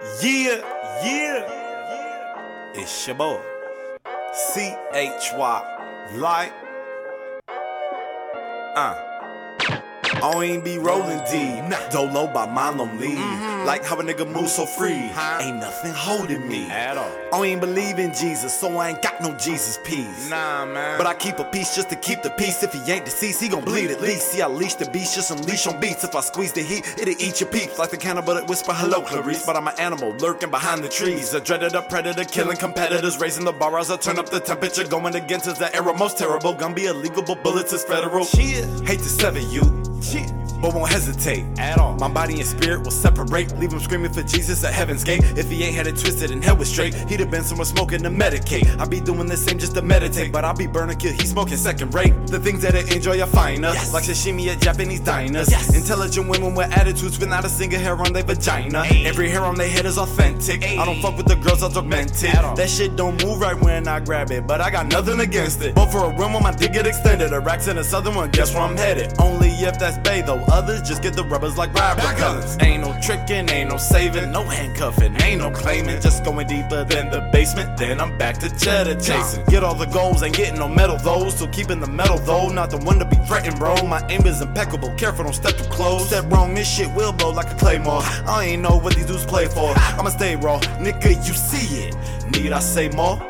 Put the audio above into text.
Yeah, yeah. It's your boy. C H Y. Light. Uh. I don't even be rolling deep. Nah. Dolo by Marlon Lee. Mm-hmm. Like how a nigga move so free. Huh? Ain't nothing holding me. At all. I don't even believe in Jesus, so I ain't got no Jesus peace. Nah, man. But I keep a peace just to keep the peace. If he ain't deceased, he gon' bleed at least. See, I leash the beast, just unleash on beats. If I squeeze the heat, it'll eat your peeps. Like the cannibal that whisper, hello, Clarice. But I'm an animal lurking behind the trees. A dreaded up predator, killing competitors, raising the bar as I turn up the temperature. Going against is the era most terrible. Gonna be illegal, but bullets is federal. Cheer. Hate to sever you. 切。But won't hesitate at all. My body and spirit will separate, leave him screaming for Jesus at heaven's gate. If he ain't had it twisted and hell was straight, he'd have been somewhere smoking to medicate. I be doing the same just to meditate, but I be burning kill, he smoking second rate. The things that I enjoy are finer, yes. like sashimi at Japanese diners. Yes. Intelligent women with attitudes, without a single hair on their vagina. Ay. Every hair on their head is authentic. Ay. I don't fuck with the girls, I'm tormented. That shit don't move right when I grab it, but I got nothing against it. But for a room when my dick get extended, a racks in the southern one, guess where I'm headed. Only if that's Bay though, others just get the rubbers like replicas. Ain't no tricking, ain't no saving, no handcuffing, ain't no claiming. Just going deeper than the basement, then I'm back to cheddar chasing. Get all the goals, ain't getting no medal though. Still keeping the metal though, not the one to be threatened, bro. My aim is impeccable, careful, don't step too close. Step wrong, this shit will blow like a claymore. I ain't know what these dudes play for. I'ma stay raw, nigga, you see it. Need I say more?